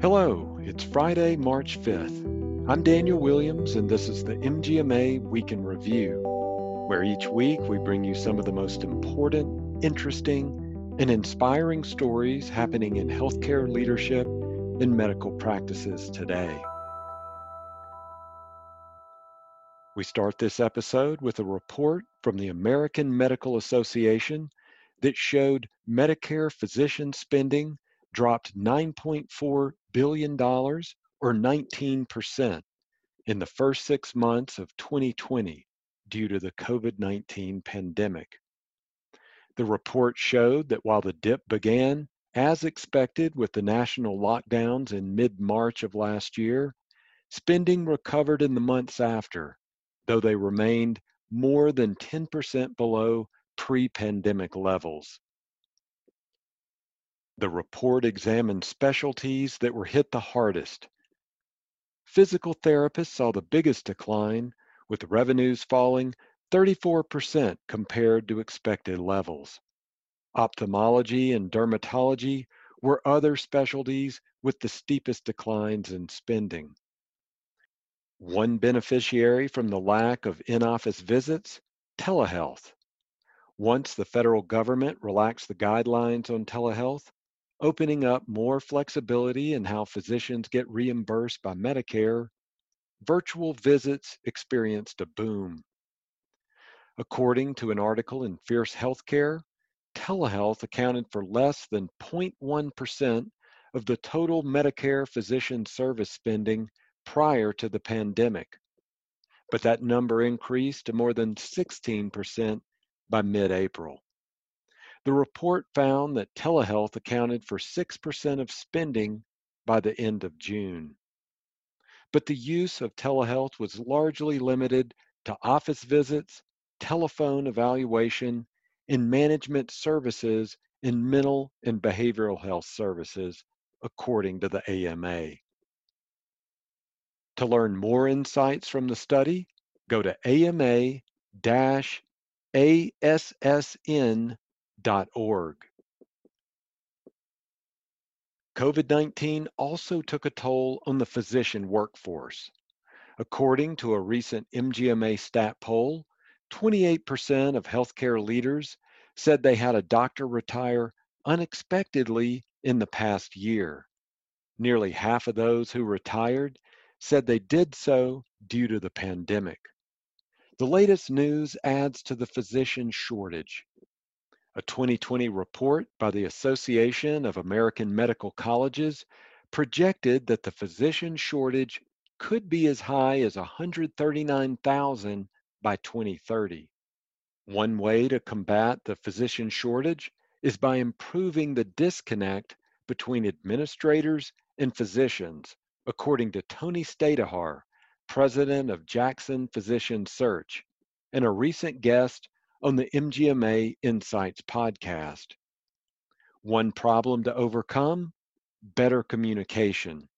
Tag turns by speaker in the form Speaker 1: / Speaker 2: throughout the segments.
Speaker 1: Hello, it's Friday, March 5th. I'm Daniel Williams, and this is the MGMA Week in Review, where each week we bring you some of the most important, interesting, and inspiring stories happening in healthcare leadership and medical practices today. We start this episode with a report from the American Medical Association that showed Medicare physician spending dropped $9.4 billion, or 19%, in the first six months of 2020 due to the COVID 19 pandemic. The report showed that while the dip began, as expected with the national lockdowns in mid March of last year, spending recovered in the months after, though they remained more than 10% below pre pandemic levels. The report examined specialties that were hit the hardest. Physical therapists saw the biggest decline, with revenues falling 34% compared to expected levels. Ophthalmology and dermatology were other specialties with the steepest declines in spending. One beneficiary from the lack of in office visits telehealth. Once the federal government relaxed the guidelines on telehealth, opening up more flexibility in how physicians get reimbursed by Medicare, virtual visits experienced a boom. According to an article in Fierce Healthcare, telehealth accounted for less than 0.1% of the total Medicare physician service spending prior to the pandemic. But that number increased to more than 16% by mid April. The report found that telehealth accounted for 6% of spending by the end of June. But the use of telehealth was largely limited to office visits, telephone evaluation, and management services in mental and behavioral health services, according to the AMA. To learn more insights from the study, go to ama-assn org. COVID 19 also took a toll on the physician workforce. According to a recent MGMA stat poll, 28% of healthcare leaders said they had a doctor retire unexpectedly in the past year. Nearly half of those who retired said they did so due to the pandemic. The latest news adds to the physician shortage. A 2020 report by the Association of American Medical Colleges projected that the physician shortage could be as high as 139,000 by 2030. One way to combat the physician shortage is by improving the disconnect between administrators and physicians, according to Tony Stajduhar, president of Jackson Physician Search, and a recent guest on the MGMA Insights podcast. One problem to overcome better communication.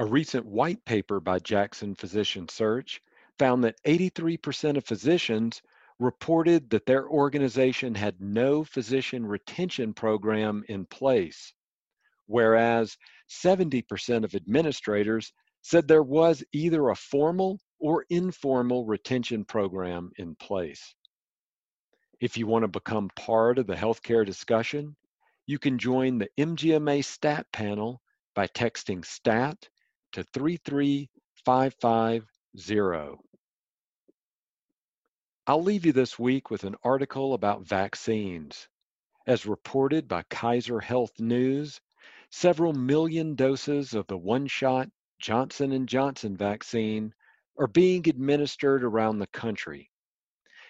Speaker 1: A recent white paper by Jackson Physician Search found that 83% of physicians reported that their organization had no physician retention program in place, whereas 70% of administrators said there was either a formal or informal retention program in place. If you want to become part of the healthcare discussion, you can join the MGMA STAT panel by texting STAT to 33550. I'll leave you this week with an article about vaccines. As reported by Kaiser Health News, several million doses of the one-shot Johnson & Johnson vaccine are being administered around the country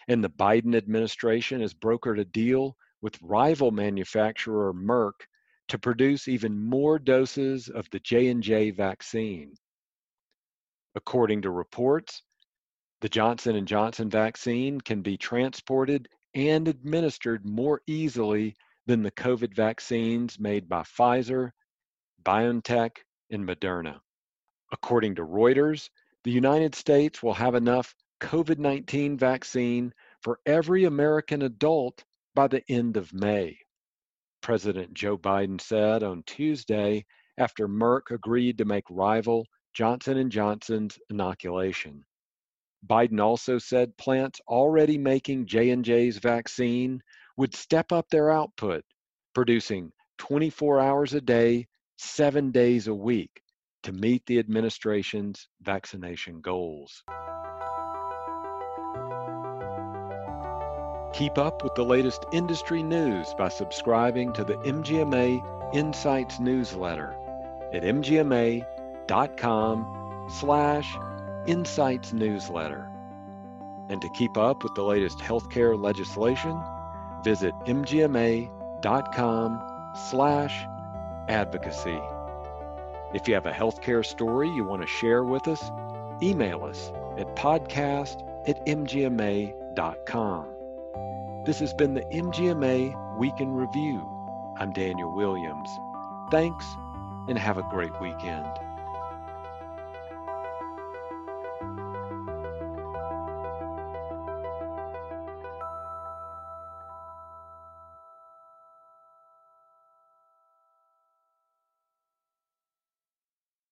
Speaker 1: and the Biden administration has brokered a deal with rival manufacturer Merck to produce even more doses of the J&J vaccine. According to reports, the Johnson & Johnson vaccine can be transported and administered more easily than the COVID vaccines made by Pfizer, BioNTech, and Moderna. According to Reuters, the United States will have enough COVID 19 vaccine for every American adult by the end of May. President Joe Biden said on Tuesday after Merck agreed to make rival Johnson & Johnson's inoculation. Biden also said plants already making J&J's vaccine would step up their output, producing 24 hours a day, 7 days a week to meet the administration's vaccination goals. Keep up with the latest industry news by subscribing to the MGMA Insights newsletter at mgma.com slash insights newsletter. And to keep up with the latest healthcare legislation, visit mgma.com slash advocacy. If you have a healthcare story you want to share with us, email us at podcast at mgma.com. This has been the MGMA Week in Review. I'm Daniel Williams. Thanks and have a great weekend.